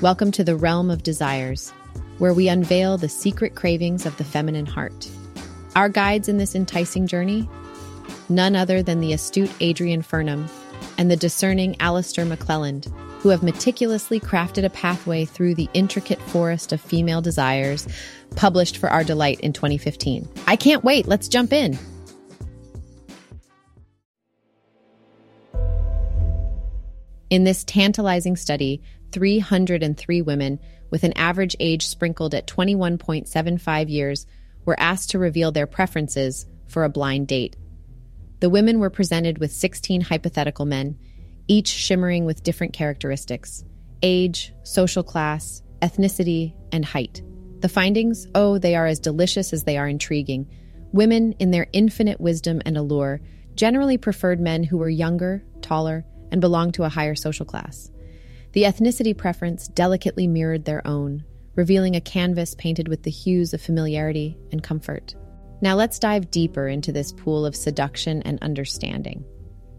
Welcome to the realm of desires, where we unveil the secret cravings of the feminine heart. Our guides in this enticing journey? None other than the astute Adrian Furnham and the discerning Alastair McClelland, who have meticulously crafted a pathway through the intricate forest of female desires, published for our delight in 2015. I can't wait, let's jump in. In this tantalizing study, 303 women with an average age sprinkled at 21.75 years were asked to reveal their preferences for a blind date. The women were presented with 16 hypothetical men, each shimmering with different characteristics age, social class, ethnicity, and height. The findings? Oh, they are as delicious as they are intriguing. Women, in their infinite wisdom and allure, generally preferred men who were younger, taller, and belonged to a higher social class. The ethnicity preference delicately mirrored their own, revealing a canvas painted with the hues of familiarity and comfort. Now let's dive deeper into this pool of seduction and understanding.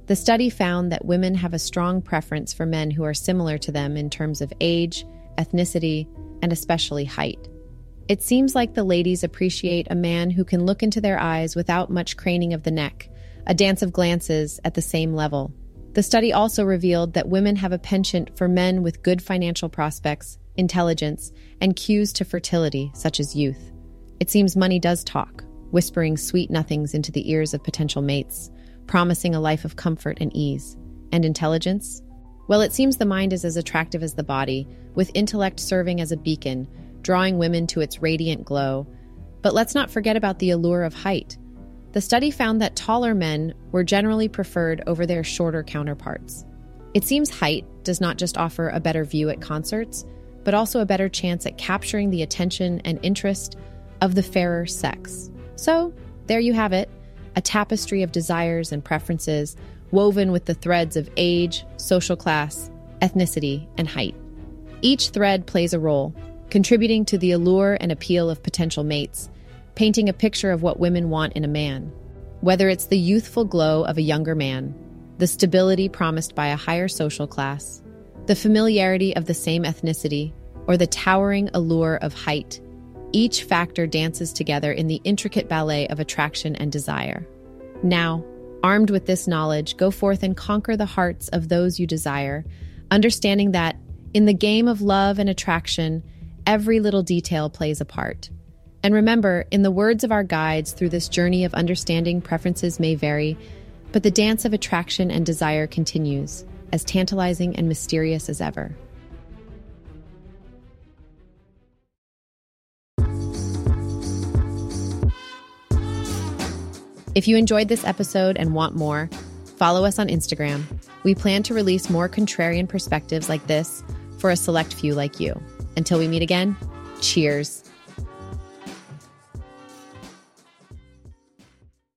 The study found that women have a strong preference for men who are similar to them in terms of age, ethnicity, and especially height. It seems like the ladies appreciate a man who can look into their eyes without much craning of the neck, a dance of glances at the same level. The study also revealed that women have a penchant for men with good financial prospects, intelligence, and cues to fertility, such as youth. It seems money does talk, whispering sweet nothings into the ears of potential mates, promising a life of comfort and ease. And intelligence? Well, it seems the mind is as attractive as the body, with intellect serving as a beacon, drawing women to its radiant glow. But let's not forget about the allure of height. The study found that taller men were generally preferred over their shorter counterparts. It seems height does not just offer a better view at concerts, but also a better chance at capturing the attention and interest of the fairer sex. So, there you have it a tapestry of desires and preferences woven with the threads of age, social class, ethnicity, and height. Each thread plays a role, contributing to the allure and appeal of potential mates, painting a picture of what women want in a man. Whether it's the youthful glow of a younger man, the stability promised by a higher social class, the familiarity of the same ethnicity, or the towering allure of height, each factor dances together in the intricate ballet of attraction and desire. Now, armed with this knowledge, go forth and conquer the hearts of those you desire, understanding that in the game of love and attraction, every little detail plays a part. And remember, in the words of our guides through this journey of understanding, preferences may vary, but the dance of attraction and desire continues, as tantalizing and mysterious as ever. If you enjoyed this episode and want more, follow us on Instagram. We plan to release more contrarian perspectives like this for a select few like you. Until we meet again, cheers.